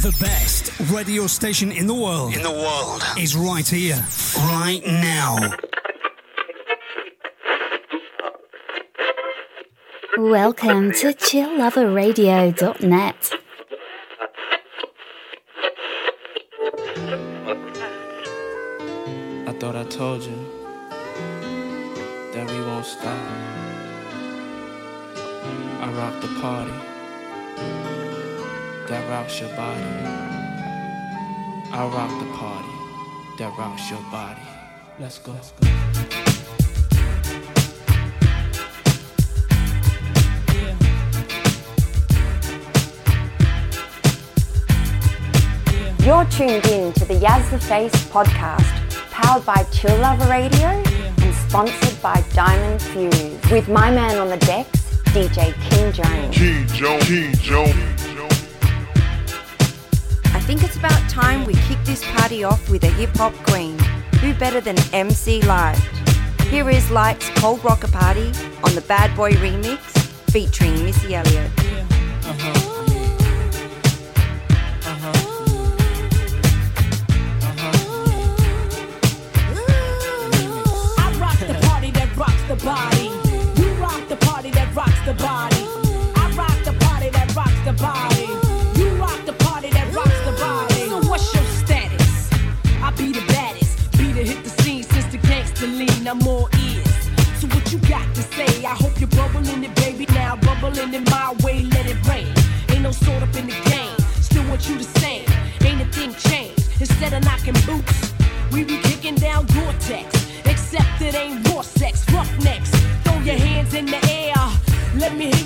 The best radio station in the world. In the world is right here, right now. Welcome to chillloverradio.net. I thought I told you that we won't stop. I rock the party that rocks your body. I rock the party that rocks your body. Let's go. Let's go. You're tuned in to the Yas the Face podcast, powered by Chill Lover Radio and sponsored by Diamond Fuze. With my man on the decks, DJ King Jones. King Jones. King Jones. Think it's about time we kick this party off with a hip hop queen. Who better than MC Lyte? Here is Lyte's Cold Rock A Party on the Bad Boy remix featuring Missy Elliott.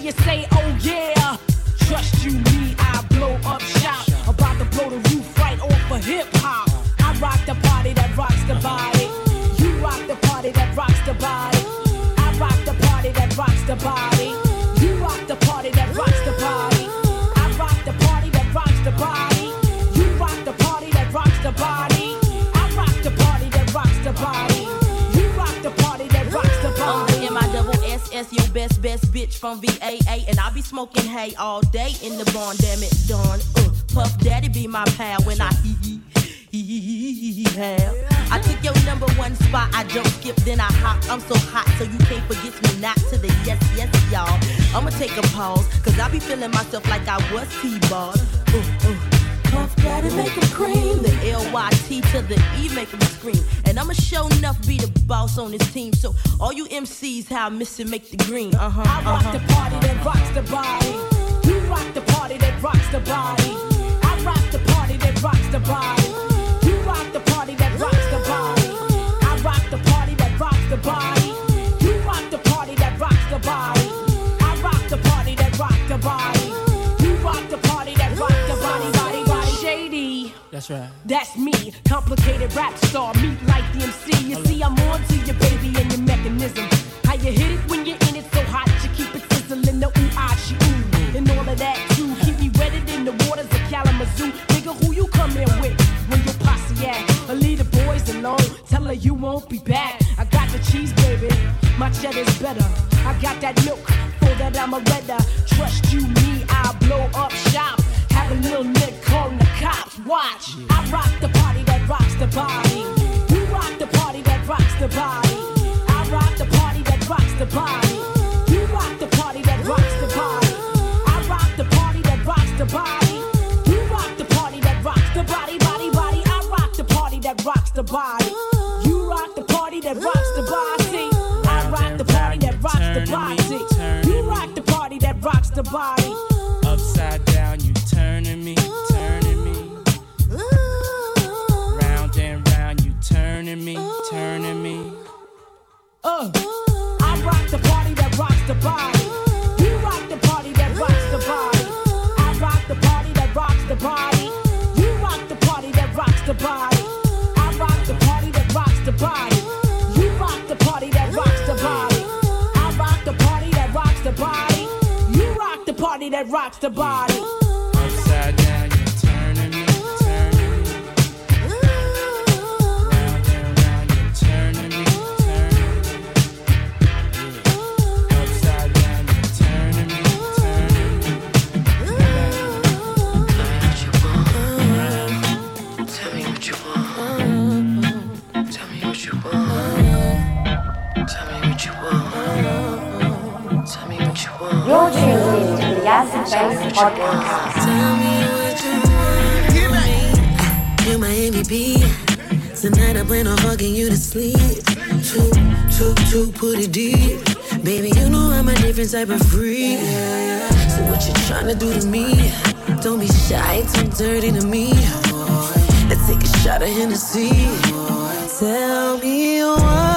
You say, oh yeah. Trust you, from VAA, and I be smoking hay all day in the barn. Damn it, dawn. Uh, Puff Daddy be my pal when I hee hee. I took your number one spot. I jump, skip, then I hop. I'm so hot, so you can't forget me not to the yes, yes, y'all. I'ma take a pause, cause I be feeling myself like I was T-balled. Uh, uh. Daddy make him cream. The L-Y-T to the E make him scream. And I'ma show enough be the boss on this team. So all you MCs, how I miss it, make the green. Uh-huh, I rock uh-huh. the party that rocks the body. You rock the party that rocks the body. I rock the party that rocks the body. You rock the party that rocks the body. I rock the party that rocks the body. That's right. That's me, complicated rap star, meet like the MC. You see, I'm on to your baby and your mechanism. How you hit it when you're in it so hot, you keep it sizzling, the ooh ah she ooh, and all of that too. Keep me wetted in the waters of Kalamazoo. Nigga, who you come here with? When your posse at? Or leave the boys alone. Tell her you won't be back. I got the cheese, baby. My cheddar's better. I got that milk, for that I'm a redder. Trust you, me, I'll blow up shop. Have a little nigga calling the cops. Watch, I rock the party that rocks the body. You rock the party that rocks the body. I rock the party that rocks the body. You rock the party that rocks the body. I rock the party that rocks the body. You rock the party that rocks the body, body, body. I rock the party that rocks the body. You rock the party that rocks the body. I rock the party that rocks the body. You rock the party that rocks the body. Turning me, turning me. Uh, I rock the party that rocks the body. You rock the party that rocks the body. I rock the party that rocks the body. You rock the party that rocks the body. I rock the party that rocks the body. You rock the party that rocks the body. I rock the party that rocks the body. You rock the party that rocks the body. Yasin Face Podcast. Tell me what you want. You're my MVP. Tonight I plan on fucking you to sleep. Two, two, two, put it deep. Baby, you know I'm a different type of freak. So what you tryna do to me? Don't be shy, too dirty to me. Let's take a shot of Hennessy. Tell me what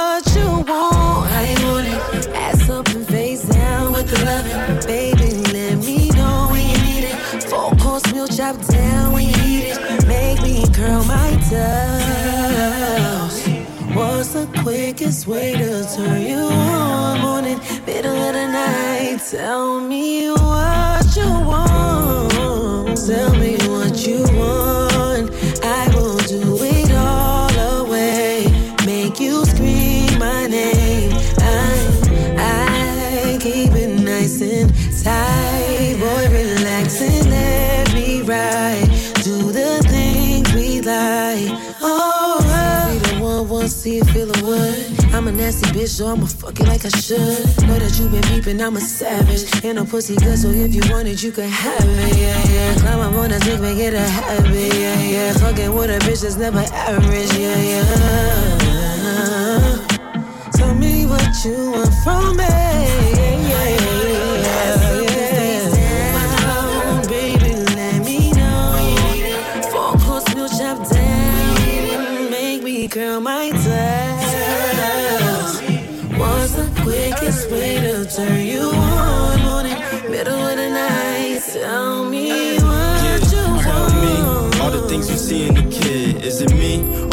toes. What's the quickest way to turn you on? Morning, middle of the night. Tell me what you want. Tell me what you want. Nasty bitch, so I'ma fuck it like I should. Know that you been peeping, I'm a savage. Ain't no pussy good, so if you want it, you can have it. Yeah, yeah. Climb up on that dick, make it a habit. Yeah, yeah. Fucking with a bitch that's never average. Yeah, yeah. Tell me what you want from me. Yeah, yeah, yeah, yeah. Baby, let way to turn you on? Morning, middle of the night. Tell me what you Tell me all the things you see in the kid. Is it me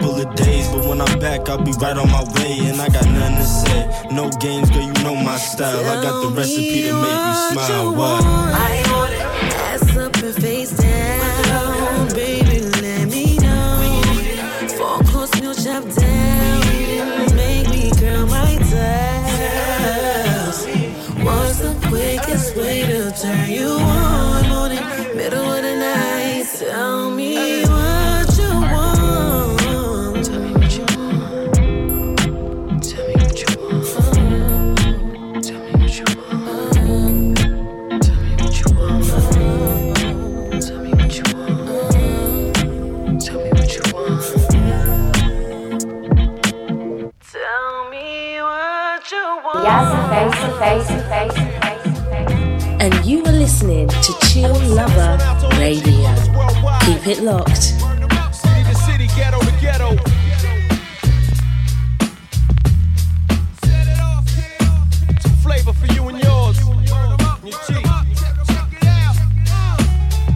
of days, but when I'm back, I'll be right on my way. And I got nothing to say. No games, girl, you know my style. I got the recipe to make you smile. What? And you are listening to Chill Lover Radio. Keep it locked. City to city, ghetto to ghetto. Flavor for you and yours.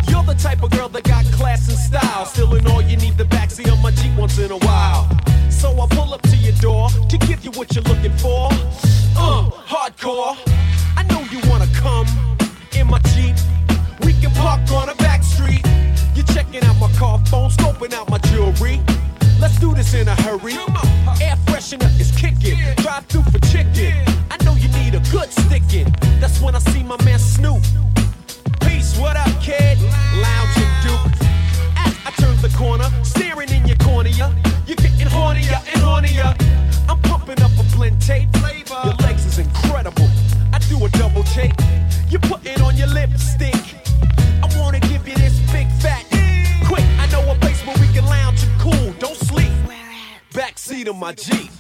You're the type of girl that got class and style. Still in all you need the backseat my Jeep once in a while. So I pull up to your door to give you what you're looking for. Phone, scoping out my jewelry. Let's do this in a hurry. Air freshener is kicking. Drive through for chicken. I know you need a good sticking. That's when I see my man Snoop. Peace, what up, kid? Lounging Duke. As I turn the corner, staring in your cornea. You're getting hornier and hornier. I'm pumping up a blend tape. Backseat of my Jeep.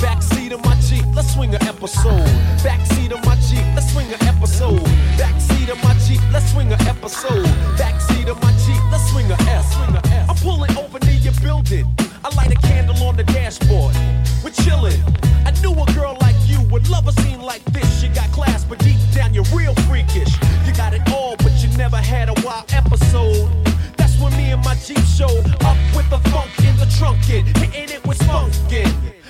Backseat of my Jeep, let's swing an episode. Backseat of my Jeep, let's swing an episode. Backseat of my Jeep, let's swing an episode. Backseat of my Jeep, let's swing a S. I'm pulling over near your building. I light a candle on the dashboard. We're chilling. I knew a girl like you would love a scene like this. You got class, but deep down you're real freakish. You got it all, but you never had a wild episode. That's when me and my Jeep showed up with the funk drunken, hitting it with smoking.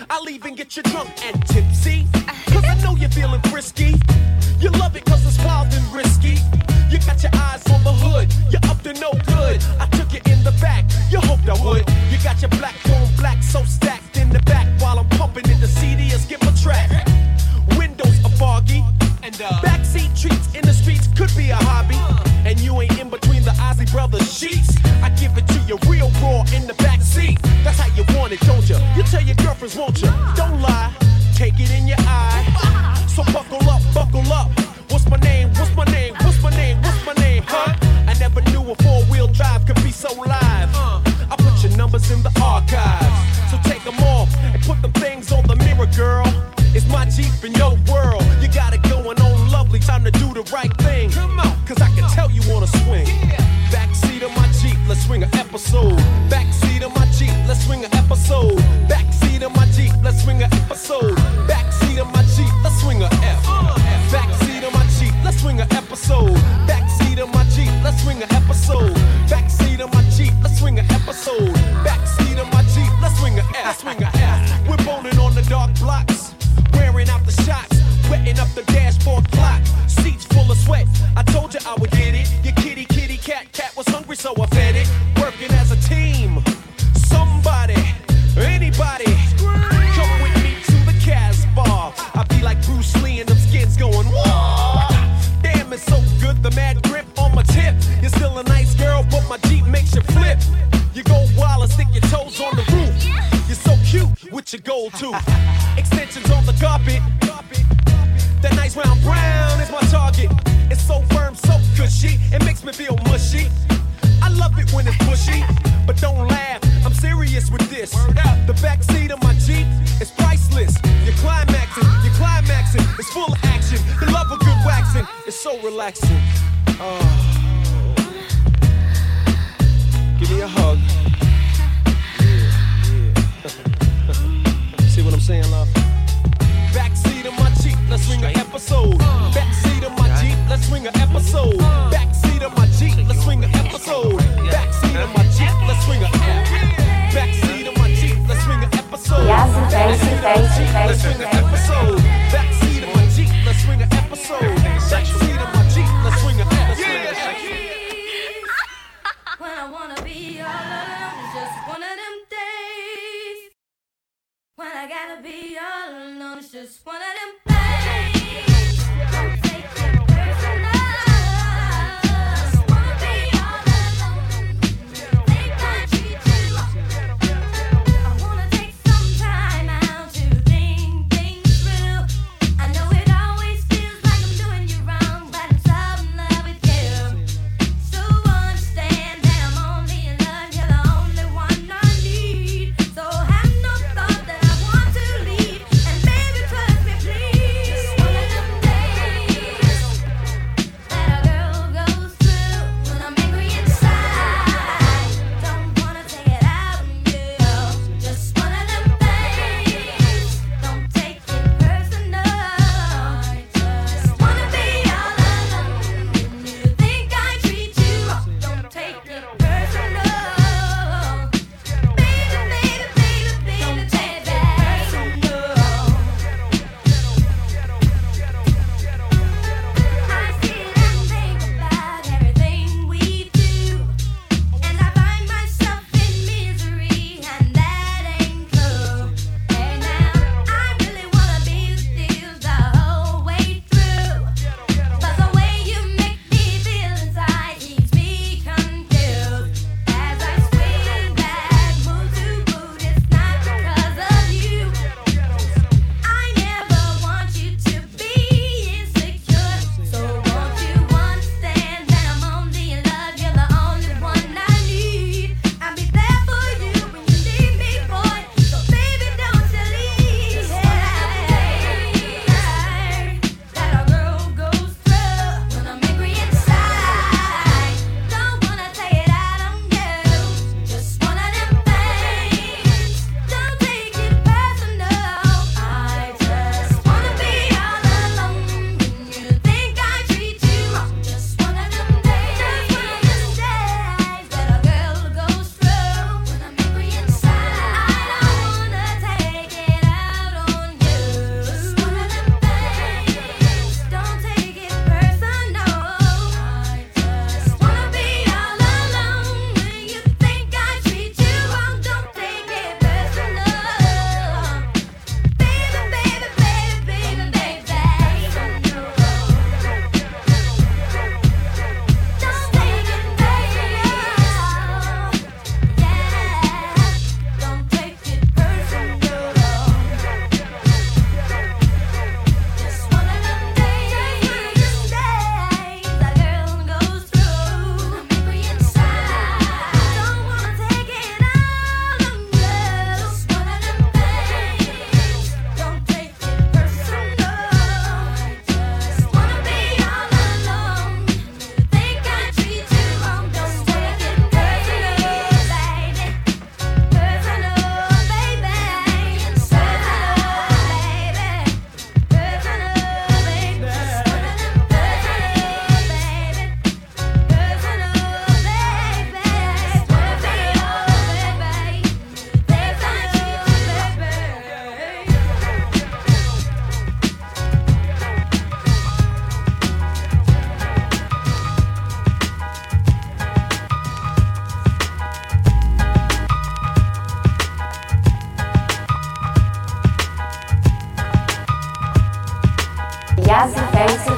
I'll even get you drunk and tipsy. Cause I know you're feeling frisky. You love it cause it's wild and risky. You got your eyes on the hood, you're up to no good. I took it in the back, you hoped I would. You got your black phone black, so stacked in the back while I'm pumping in the CD and skip a track. Windows are foggy, and the backseat treats in the streets could be a hobby. And you ain't in between the Ozzy Brothers sheets. I give it to you real raw in the back wanted, don't ya? You tell your girlfriends, won't ya? Don't lie, take it in your eye. So buckle up, buckle up. What's my name? What's my name? What's my name? What's my name? Huh? I never knew a four-wheel drive could be so live. I put your numbers in the archives, so take them off and put them things on the mirror, girl. It's my Jeep in your world. You got it going on lovely. Time to do the right thing. Come on. Cause I can tell you wanna swing. Yeah. I gotta be all alone. It's just one of them.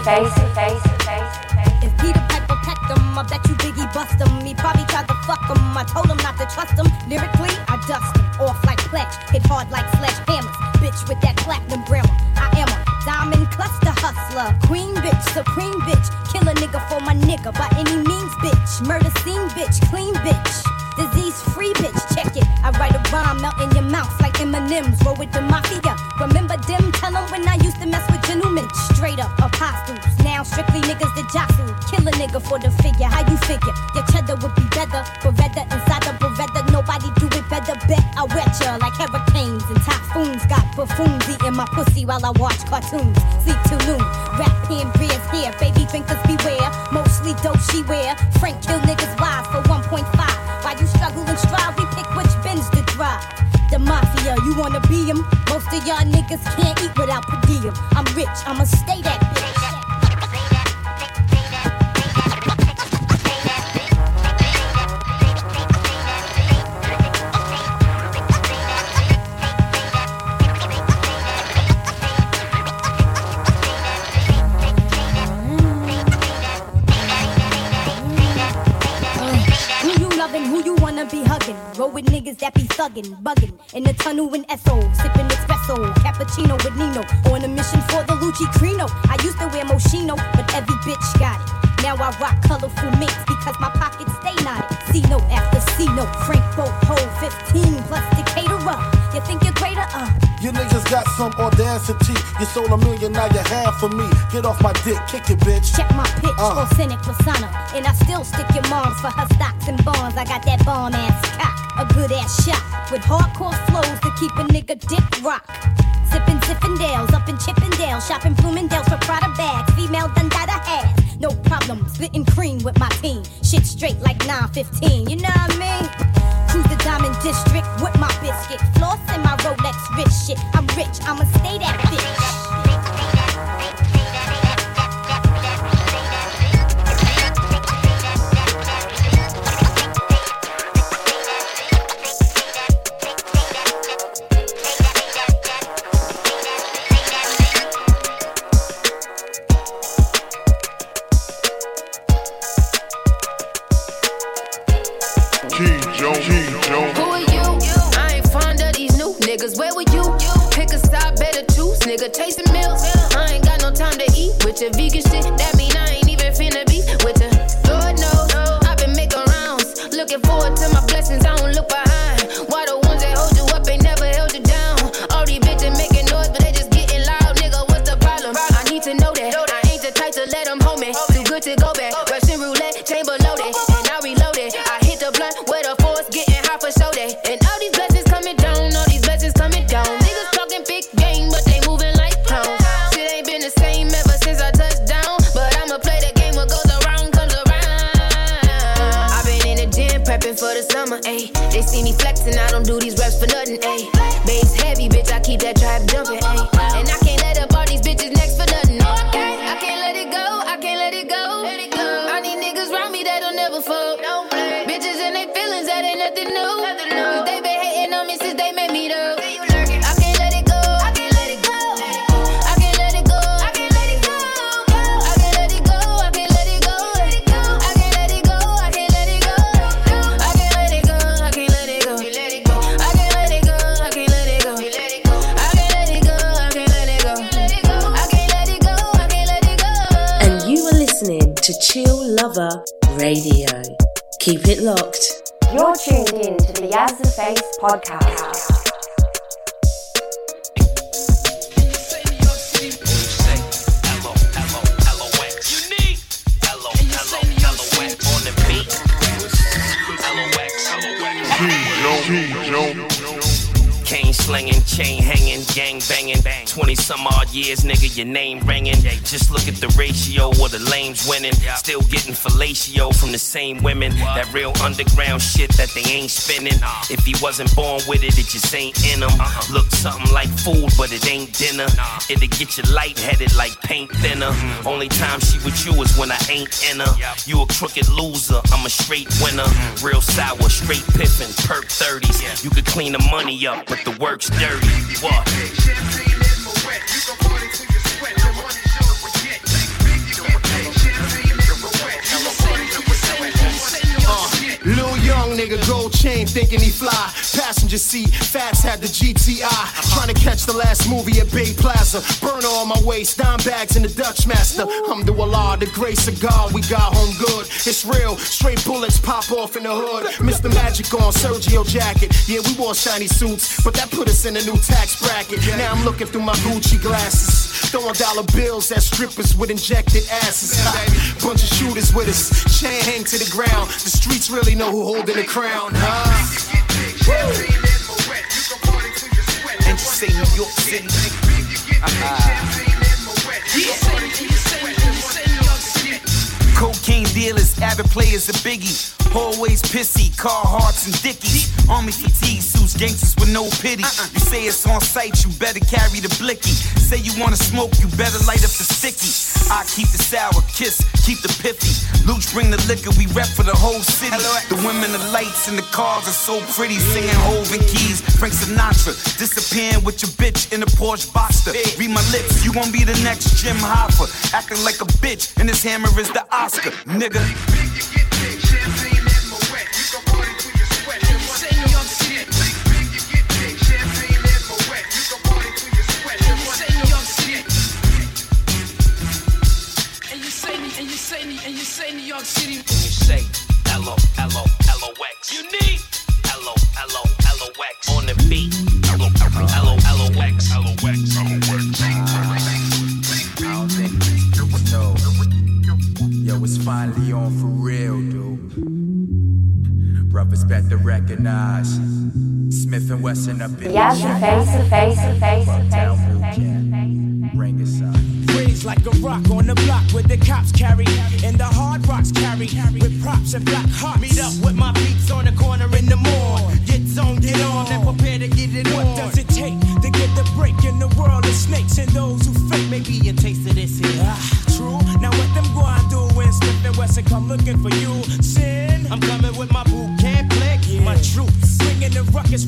Face to face. Face If Peter Piper pecked him, I bet you Biggie bust him. He probably tried to fuck him. I told him not to trust him. Lyrically, I dust him. Off like pledge, hit hard like sledgehammers. Bitch with that platinum grammar. I am a diamond cluster hustler. Queen bitch, supreme bitch. Kill a nigga for my nigga by any means, bitch. Murder scene bitch, clean bitch. Disease free bitch, check it. I write a rhyme melt in your mouth like M&M's. Roll with the mafia. Remember them? Tell 'em when I used to mess with gentlemen. Straight up apostles. Strictly niggas that jostle. Kill a nigga for the figure. How you figure? Your cheddar would be better. Beretta inside the Beretta. Nobody do it better. Bet I wet ya like hurricanes and typhoons. Got buffoons eating my pussy while I watch cartoons. Sleep till noon. Rap pen beers here. Baby drinkers beware. Mostly dope she wear. Frank kill niggas wives for 1.5. While you struggle and strive, we pick which bins to drive. The mafia, you wanna be be 'em? Most of y'all niggas can't eat without per diem. I'm rich, I'ma stay that Roll with niggas that be thuggin', buggin'. In the tunnel in SO, sippin' espresso, cappuccino with Nino. On a mission for the Lucci Crino. I used to wear Moschino, but every bitch got it. Now I rock colorful mints because my pockets stay knotted. C note after C note, Frank Boat Hole 15 plus Decatur. You think you're greater? Uh. You niggas got some audacity. You sold a million, now you have for me. Get off my dick, kick it, bitch. Check my pitch, Uh. authentic persona. And I still stick your moms for her stocks and bonds. I got that bomb ass cock, a good ass shot. With hardcore flows to keep a nigga dick rock. Sippin' Zippendales up in Chippendale. Shopping Bloomingdale's for Prada bags. Female Dundada ass. No problem, splitting cream with my team. Shit straight like 915, you know what I mean? Cruise the Diamond District with my biscuit. Floss in my Rolex rich shit. I'm rich, I'ma stay that bitch. Lover Radio. Keep it locked. You're tuned in to the Yas the Face podcast. King Jones. Cane slinging, chain hanging, gang banging. 20 some odd years, nigga, your name ringing. Just look at the ratio of the lames winning. Still getting fellatio from the same women. That real underground shit that they ain't spinning. If he wasn't born with it, it just ain't in him. Look something like food, but it ain't dinner. It'll get you lightheaded like paint thinner. Only time she with you is when I ain't in her. You a crooked loser, I'm a straight winner. Real sour, straight piffin', perk 30s. You could clean the money up, but the work's dirty. What? Lil young nigga, gold chain, thinking he fly. Passenger seat, Fats had the GTI. Trying to catch the last movie at Bay Plaza. Burner on my waist, dime bags in the Dutch Master. I'm the Allah, the grace of God, we got home good. It's real, straight bullets pop off in the hood. Mr. Magic on Sergio jacket. Yeah, we wore shiny suits, but that put us in a new tax bracket. Now I'm looking through my Gucci glasses. Throwing dollar bills at strippers with injected asses. Bunch of shooters with us, chain hang to the ground. The streets really know who holding the crown, huh? And you say New York City. Cocaine dealers, avid players, a biggie. Always pissy, car hearts and dickies. Army fatigue suits, gangsters with no pity. You say it's on site, you better carry the blicky. Say you wanna smoke, you better light up the sticky. I keep the sour kiss, keep the pithy. Luch bring the liquor, we rep for the whole city. The women, the lights, and the cars are so pretty. Singing Hove and Keys, Frank Sinatra. Disappearing with your bitch in a Porsche Boxster. Read my lips, you gon' be the next Jim Hoffa. Acting like a bitch, and this hammer is the Oscar, nigga. Say New York City. You say L O L O L O X. Unique. L O L O L O X. On the beat. L O L O L O X. L O X. L O X. I don't think no. Yo, it's finally on for real, dude. Brothers better recognize Smif N Wessun up in Yes, face to face to face to face face to face. Bring it, son. Like a rock on the block where the cops carry and the hard rocks carry with props and black hearts. Meet up with my beats on the corner in the morning. Get zone, get on, and prepare to get it on. What does it take to get the break in the world of snakes and those who fake? Maybe a taste of this here. Ah, true. Now what them go and do when Smif N Wessun come looking for you?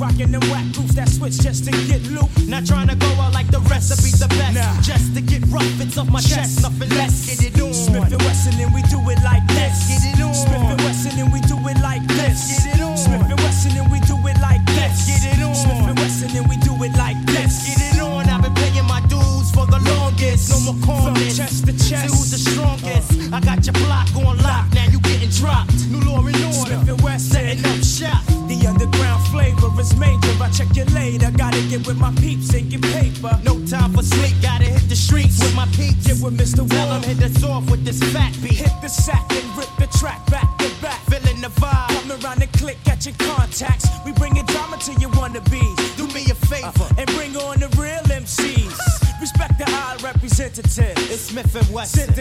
Rocking the whack groups that switch just to get loot. Not trying to go out like the rest, to be the best. Nah. Just to get rough, it's off my chest. Nothing less, get it on. Smif N Wessun and we do it like this. Get it on. Smif N Wessun and we get with my peeps and get paper. No time for sleep. Gotta hit the streets with my peeps. Get with Mr. Him hit us off with this fat beat. Hit the sack and rip the track back to back. Feeling the vibe. Come around and click, catching contacts. We bringing drama to your wannabes. Do me a favor. Uh-huh. And bring on the real MCs. Respect the high representative. It's Smif N Wessun. Sent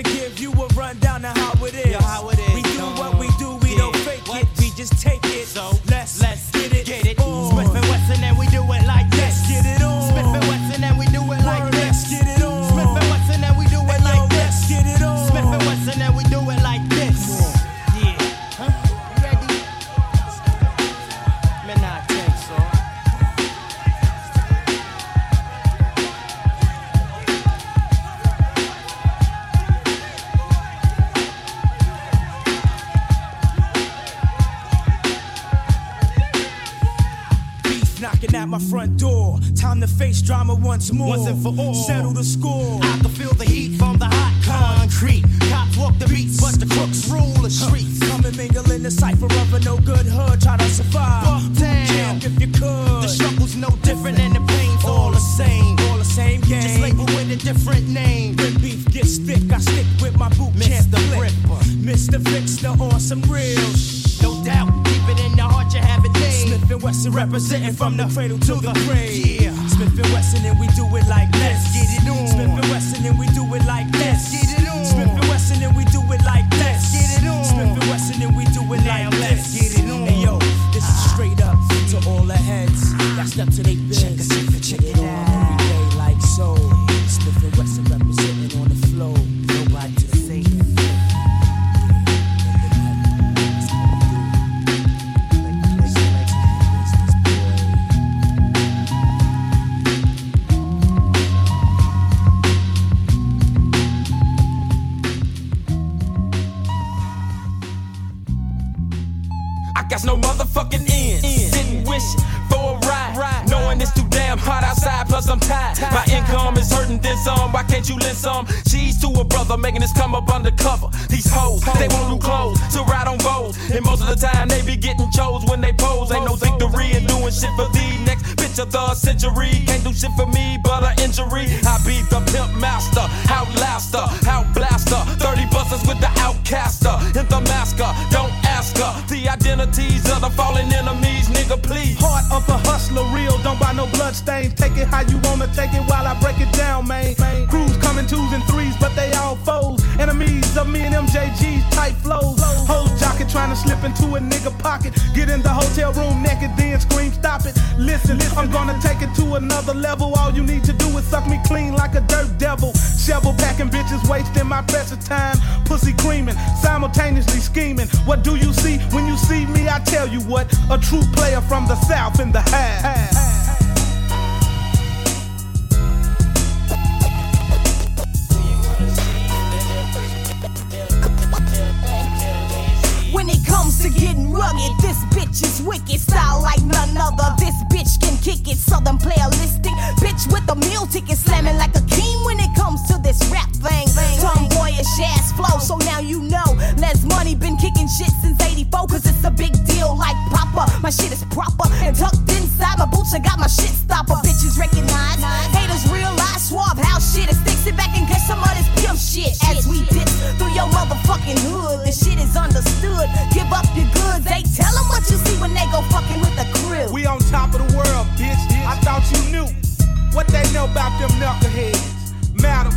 walk the beats, but the crooks rule the streets. Come and mingle in the cipher of a no good hood. Try to survive. Buck down. Camp if you could. The struggle's no different and the pain's all the same. All the same game. Just label with a different name. When beef gets thick, I stick with my boot camp Mr. flick. Ripper. Mr. Fixer on some real No doubt, keep it in the heart, you have it named. Smif N Wessun representing from the cradle to the grave. Yeah. Smif N Wessun and we do it like this. Let's get it on. Smif N Wessun and we do it like hotel room naked, then scream, stop it. Listen, I'm gonna take it to another level. All you need to do is suck me clean like a dirt devil. Shovel packing bitches, wasting my precious time. Pussy creaming, simultaneously scheming. What do you see when you see me? I tell you what, a true player from the south in the half. To getting rugged, this bitch is wicked. Style like none other. This bitch can kick it. Southern playalistic. Bitch with a meal ticket. Slamming like a king when it comes to this rap thing. Tomboyish ass flow. So now you know. Les Money been kicking shit since 84. Cause it's a big deal like Papa. My shit is proper. And tucked inside my boots, I got my shit stopper. Bitches recognize. Haters realize. Suave house shit. It sticks it back and catch some of this pimp shit. As we dip through your motherfucking hood. This shit is understood. Give up your goods. They tell them what you see when they go fucking with the crew. We on top of the world, bitch. I thought you knew what they know about them knuckleheads. Madam,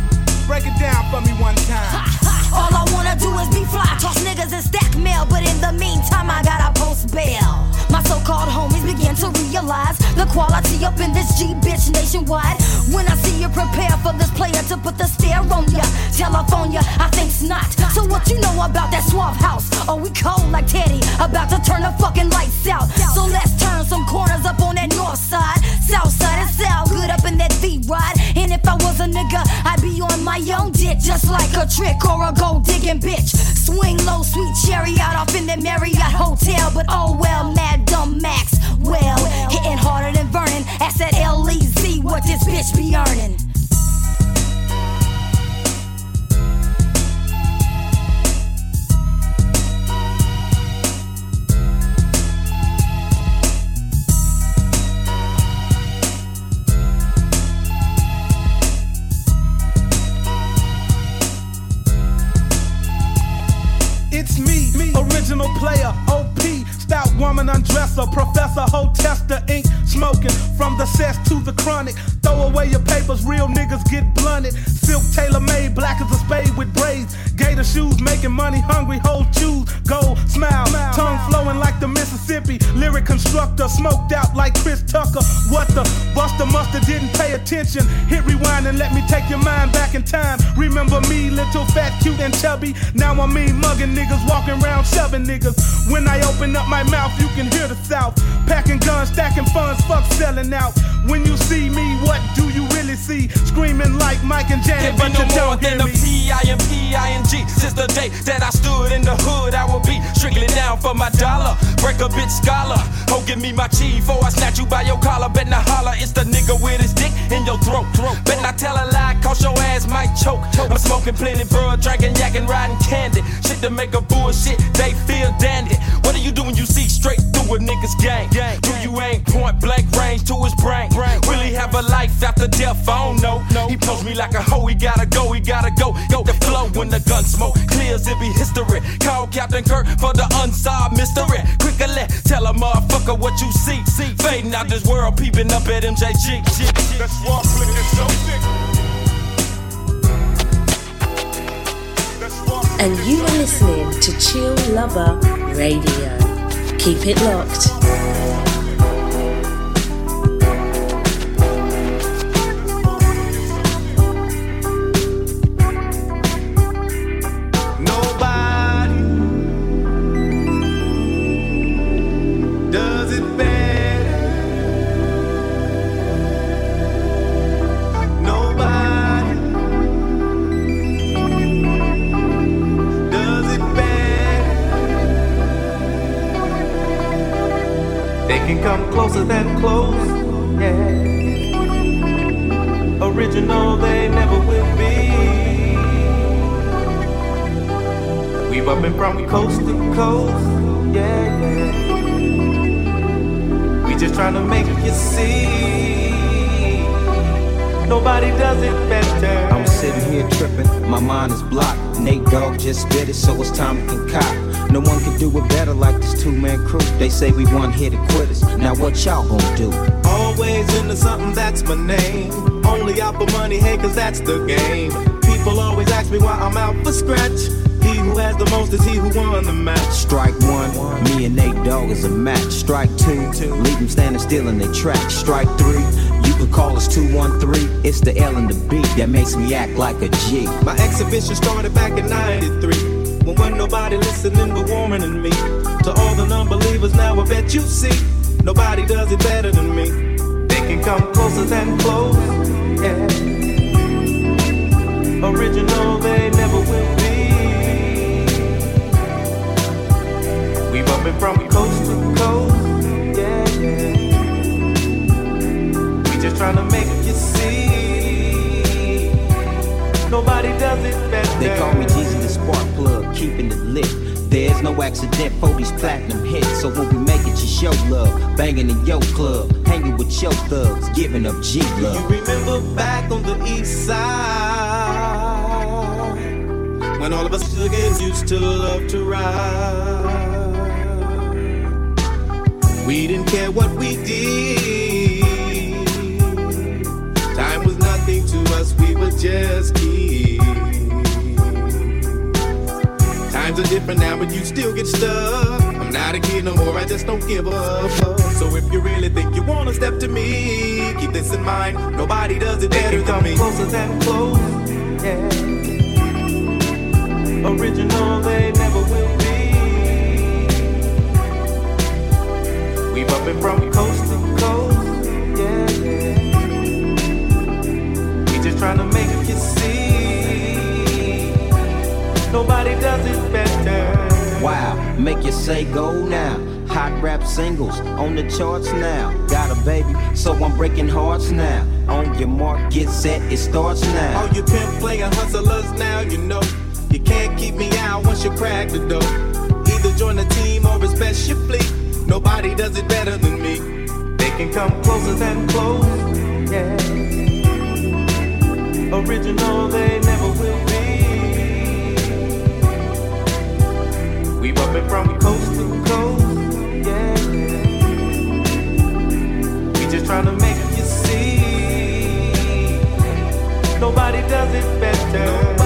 break it down for me one time. All I wanna do is be fly, toss niggas and stack mail. But in the meantime, I gotta post bail. My so-called homies begin to realize the quality up in this G bitch nationwide. When I see you prepare for this player to put the stare on ya, telephone ya, I think's not. So what you know about that suave house? Oh, we cold like Teddy, about to turn the fucking lights out. So let's turn some corners up on that north side, south side and south, good up in that V ride. And if I was a nigga, I'd be on my own dick, just like a trick or a gold digging bitch. Swing low, sweet cherry out off in the Marriott Hotel, but oh well, mad dumb Max. Well, hitting harder than Vernon. Ask that LEZ what this bitch be earning. Chubby. Now I'm mean mugging niggas, walking around shoving niggas. When I open up my mouth, you can hear the South. Packing guns, stacking funds, fuck selling out. When you see me, what do you really see? Screaming like Mike and Janet, but be you no more don't than a me. P-I-M-P-I-N-G Since the day that I stood in the hood I will be strictly down for my dollar Break a bitch scholar Give me my chief Before I snatch you by your collar. Bet not holler It's the nigga with his dick in your throat. Bet not tell a lie Cause your ass might choke. I'm smoking plenty bro Drinking yak and riding candy Shit to make a bullshit They feel dandy What do you do when you see straight through a nigga's gang? Do you aim point blank range to his brain? Really have a life after death? I don't know. He pulls me like a hoe. He gotta go, he gotta go. Go the flow when the gun smoke clears it be history. Call Captain Kirk for the unsolved mystery. Quickly tell a motherfucker what you see. See fading out this world Peeping up at MJG That's why I'm flicking so thick. And you are listening to Chill Lover Radio. Keep it locked. Closer than close, yeah. Original, they never will be. We've bumping from coast to coast. Yeah, yeah. We just trying to make you see. Nobody does it better. I'm sitting here tripping, my mind is blocked. Nate Dogg just spit it, so it's time to concoct. No one can do it better like this two man crew. They say we one hit quitters. Now what y'all gonna do? Always into something, that's my name. Only out for money, hey, cause that's the game. People always ask me why I'm out for scratch. He who has the most is he who won the match. Strike one, me and Nate Dogg is a match. Strike two, leave them standing still in their track. Strike three, you can call us 213. It's the L and the B that makes me act like a G. My exhibition started back in 93. When nobody listening but warmer than me. To all the non-believers now I bet you see. Nobody does it better than me. They can come closer than close. Yeah. Original they never will be. We bumping from coast to coast. Yeah, yeah. We just trying to make no accident for these platinum hits. So when we make it, you show love. Banging in your club, hanging with your thugs, giving up G love. You remember back on the east side when all of us again used to love to ride. We didn't care what we did. Time was nothing to us, we were just kids. Times are different now, but you still get stuck. I'm not a kid no more, I just don't give up. So if you really think you wanna step to me, keep this in mind. Nobody does it better than me. Closer than close, yeah. Original, they never will be. We bumping from coast to coast, yeah, yeah. We just trying Nobody does it better. Wow, make you say go now. Hot rap singles on the charts now. Got a baby, so I'm breaking hearts now. On your mark, get set, it starts now. All you pimp playing hustlers now, you know. You can't keep me out once you crack the door. Either join the team or it's best you flee. Nobody does it better than me. They can come closer than close, yeah. Original, they never will be. Bumping from coast to coast, yeah. We just trying to make you see. Nobody does it better.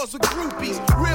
Tours with groupies.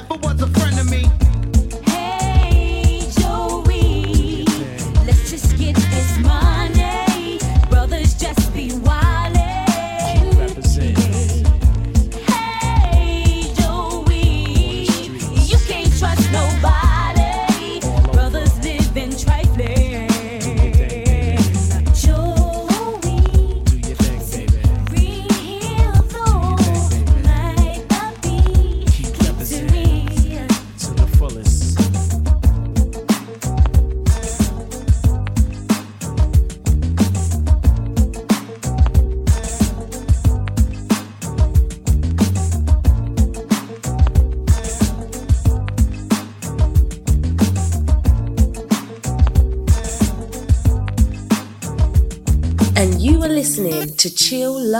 never was a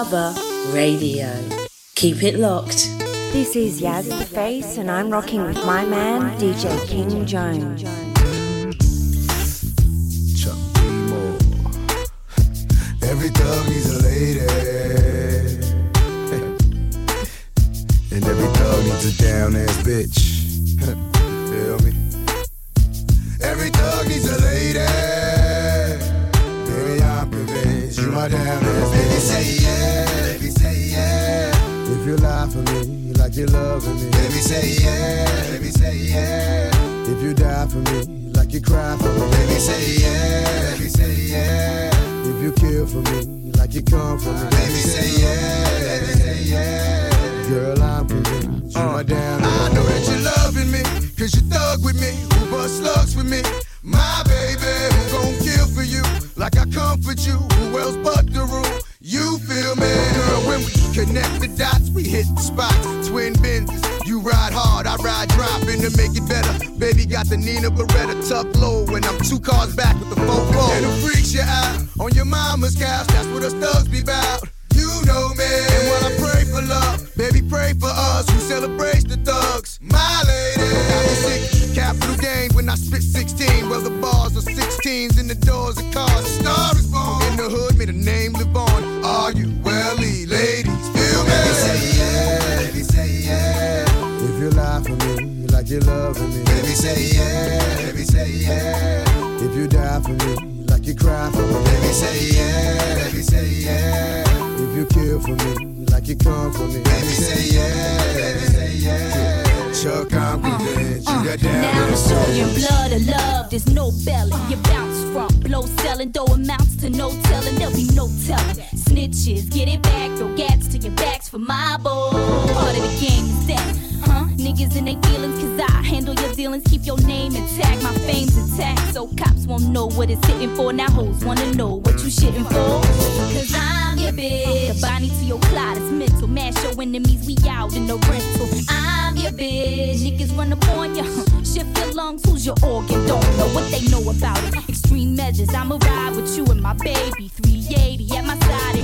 Lover Radio. Keep it locked. This is Yas the Face, and I'm rocking with my man, DJ King Jones. Connect the dots, we hit the spots. Twin Benzes, you ride hard, I ride dropping to make it better. Baby got the Nina Beretta tuck low, and I'm two cars back with the four four. And it freaks you out on your mama's couch, that's what us thugs be bout. You know me. And while I pray for love, baby, pray for us who celebrates the thugs. My lady. Capital gain when I spit 16. Say yeah. Baby, say yeah. If you die for me, like you cry for me. Baby, say yeah. Baby, say yeah. If you kill for me, like you come for me. Baby, say yeah. Baby, say yeah. Chuck, I'm convinced you got down. Now to show your blood of love, there's no belly. You bounce from blow selling, though amounts to no telling, there'll be no telling. Snitches, get it back, throw gats to your backs for my boy. Part of the game is that, huh? Niggas in their feelings, cause I handle your dealings, keep your name intact, my fame's intact. So cops won't know what it's hitting for. Now hoes wanna know what you shitting for. Cause I'm your bitch. The Bonnie to your clot is mental. Mash your enemies, we out in the rental. I'm your bitch. Niggas run up on ya. Shift your lungs, who's your organ? Don't know what they know about it. Extreme measures, I'ma ride with you and my baby. 380 at my side,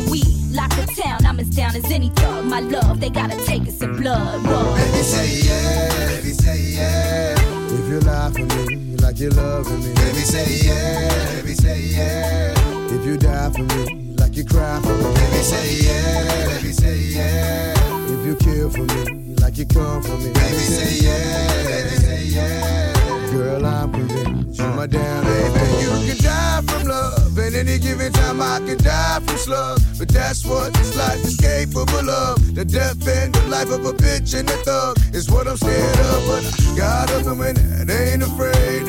and we the town. I'm as down as any thug. My love, they gotta take us in blood. Whoa. Baby, say yeah. Baby, say yeah. If you lie for me, like you're loving me. Baby, say yeah. Baby, say yeah. If you die for me, like you cry for me. Baby, say yeah. Baby, say yeah. If you kill for me, like you come for me. Baby, say yeah. Baby, say yeah. Girl, I'm convinced you uh. my down baby. You can die from love, and any given time I can die from slug. But that's what this life is capable of. The death and the life of a bitch and a thug is what I'm scared of. But I got a woman that ain't afraid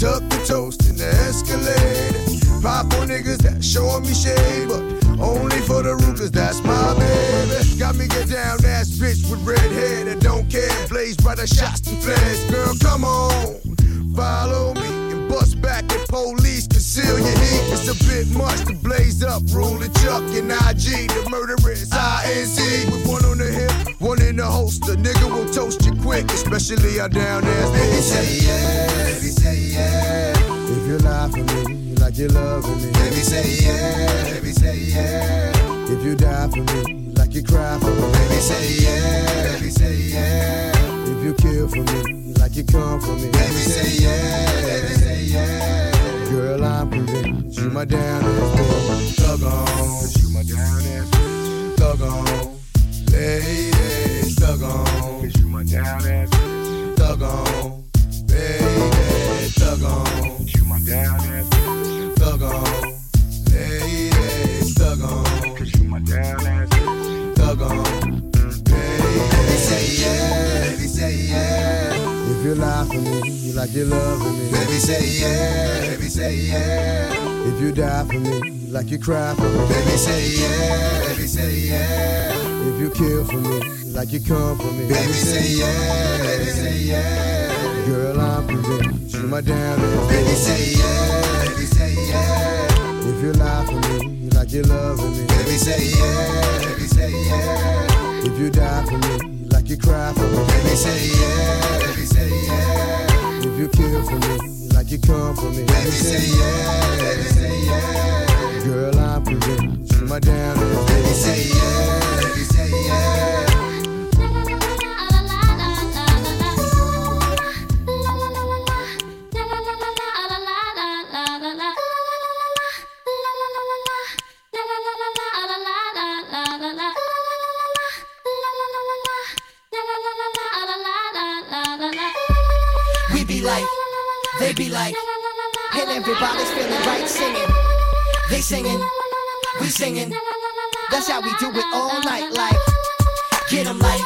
tuck the toast in the escalator. Pop on niggas that showing me shade, but only for the cause that's my baby. Got me get down ass bitch with red hair that don't care. Blaze the shots and flares. Girl, come on, follow me and bust back police. Conceal your heat. It's a bit much to blaze up. Rule the Chuck and IG, the murderers. INC with one on the hip, one in the holster. Nigga will toast you quick, especially out down ass Baby, say yeah. Baby, say yeah. If you lie for me, like you're loving me. Baby, say yeah. Baby, say yeah. If you die for me, like you cry for me. Baby, say yeah. Baby, say yeah. If you kill for me, like you come for me. Baby, say yeah. Baby, say yeah. Girl, I'm convinced you my down ass bitch. Thug on. You my down ass bitch. Thug on. Lady, thug on. You my down ass bitch. Thug on. Baby, thug on. You my down ass bitch. Thug on. Lady, you my down ass bitch. Baby, say yeah. Baby, say yeah. If you lie for me, you like you're loving me. Baby, say yeah. Baby, say yeah. If you die for me, like you cry for me. Baby, say yeah. Baby, say yeah. If you kill for me, like you come for me. Baby, say yeah. Baby, say yeah. Girl, I'm convinced you my ass. Baby, say yeah. Baby, say yeah. If you lie for me, like you're loving me. Baby, say yeah. Baby, say yeah. If you die for me, like you cry for me. Baby, say yeah. Baby, say yeah. If you care for me, like you come for me. Baby, say yeah. Baby, say yeah. Girl, I'm for real. She my damn Baby, say yeah. Baby, say yeah. how we do it all night. Like, get them like,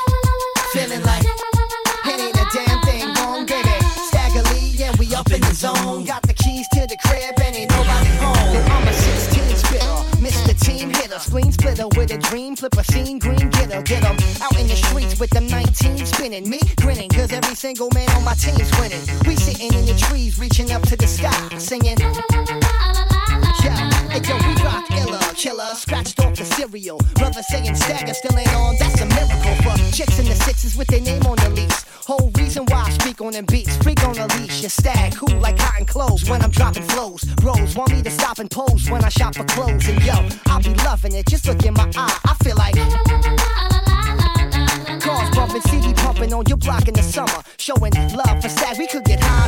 feeling like, it ain't a damn thing wrong, baby. Staggerly, yeah. we up in the zone. Got the keys to the crib, and ain't nobody home. I'm a 16 spitter, Mr. Team hitter, screen splitter with a dream, flip a scene, green getter, get them out in the streets with them 19 spinning. Me grinning, cause every single man on my team's winning. saying stagger still ain't on. That's a miracle for chicks in the sixes with their name on the lease. Whole reason why I speak on them beats. Freak on a leash, you stag cool like cotton clothes when I'm dropping flows. Bros want me to stop and pose when I shop for clothes. And yo, I'll be loving it. Just look in my eye. I feel like. Cars bumping, CD pumping on your block in the summer. Showing love for stack. we could get high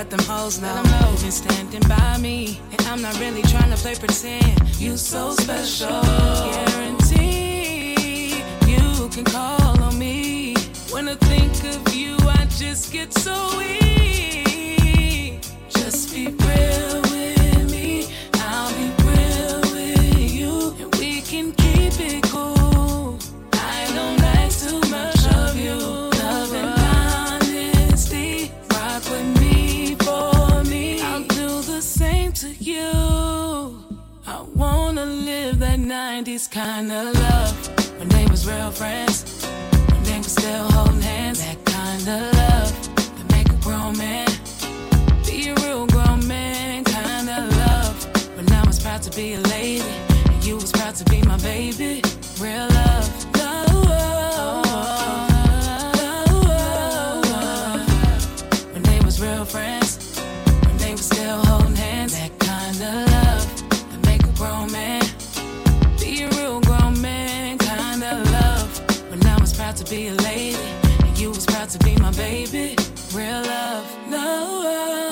let them hoes know. know. You've been standing by me, and I'm not really trying to play pretend. You so special, guarantee you can call on me. When I think of you, I just get so weak. Just be real. That 90s kind of love. When they was real friends. When they was still holding hands. That kind of love. That make a grown man. Be a real grown man kind of love. When I was proud to be a lady. And you was proud to be my baby. Real love. Love. Be a lady. And you was proud to be my baby. Real love. Love.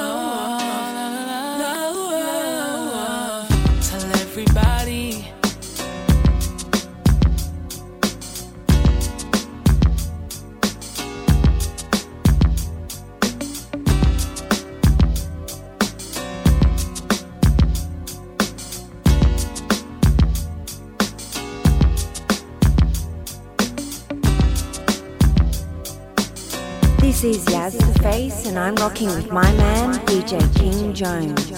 And I'm rocking with my man, DJ King Jones.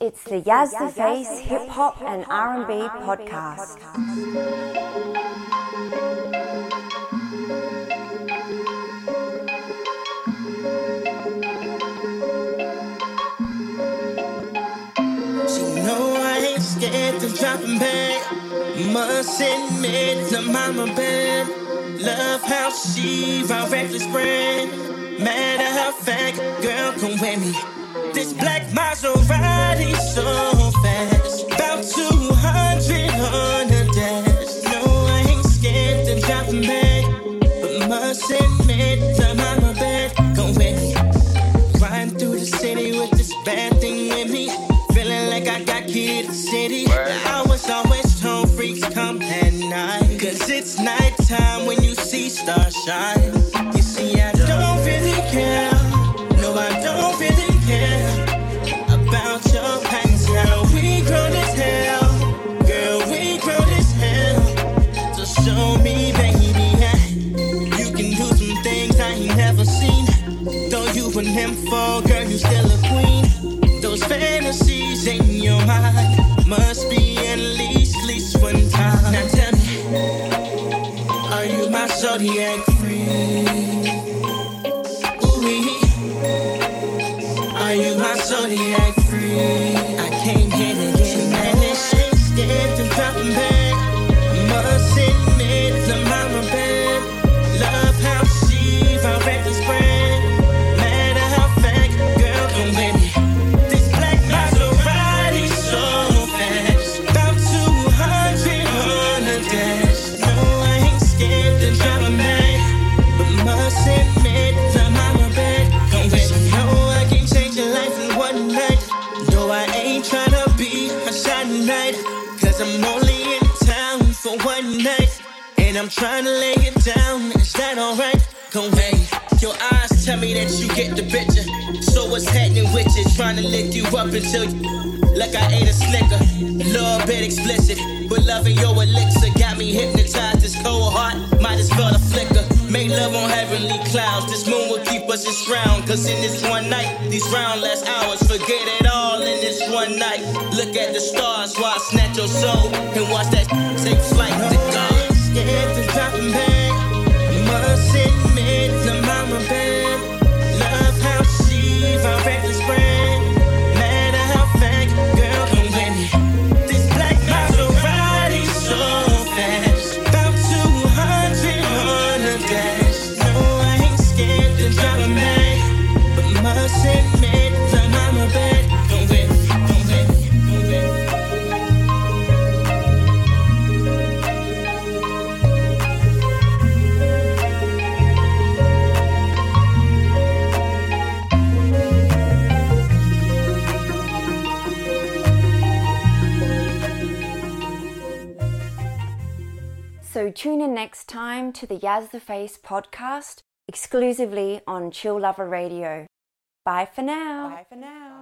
It's the Yas the Face Hip Hop and R&B podcast. She know I ain't scared to drop 'em back. Must admit to mama bad. Love how she run reckless friend. Matter of fact, girl, come with me. This black Maserati so fast. About 200 on the dash. No, I ain't scared to drop back. But must admit see shine. You see, I don't really care. No, I don't really care about your past. Now we grown as hell. Girl, we grown as hell. So show me, baby, yeah. You can do some things I ain't never seen. Though you an info, you to lick you up until you like I ate a snicker. Little bit explicit, but loving your elixir got me hypnotized. This cold heart might as well a flicker. Make love on heavenly clouds. This moon will keep us enshrouded. Cause in this one night, these round last hours, forget it all in this one night. Look at the stars while I snatch your soul and watch that to the Yas the Face podcast exclusively on Chill Lover Radio. Bye for now. Bye for now.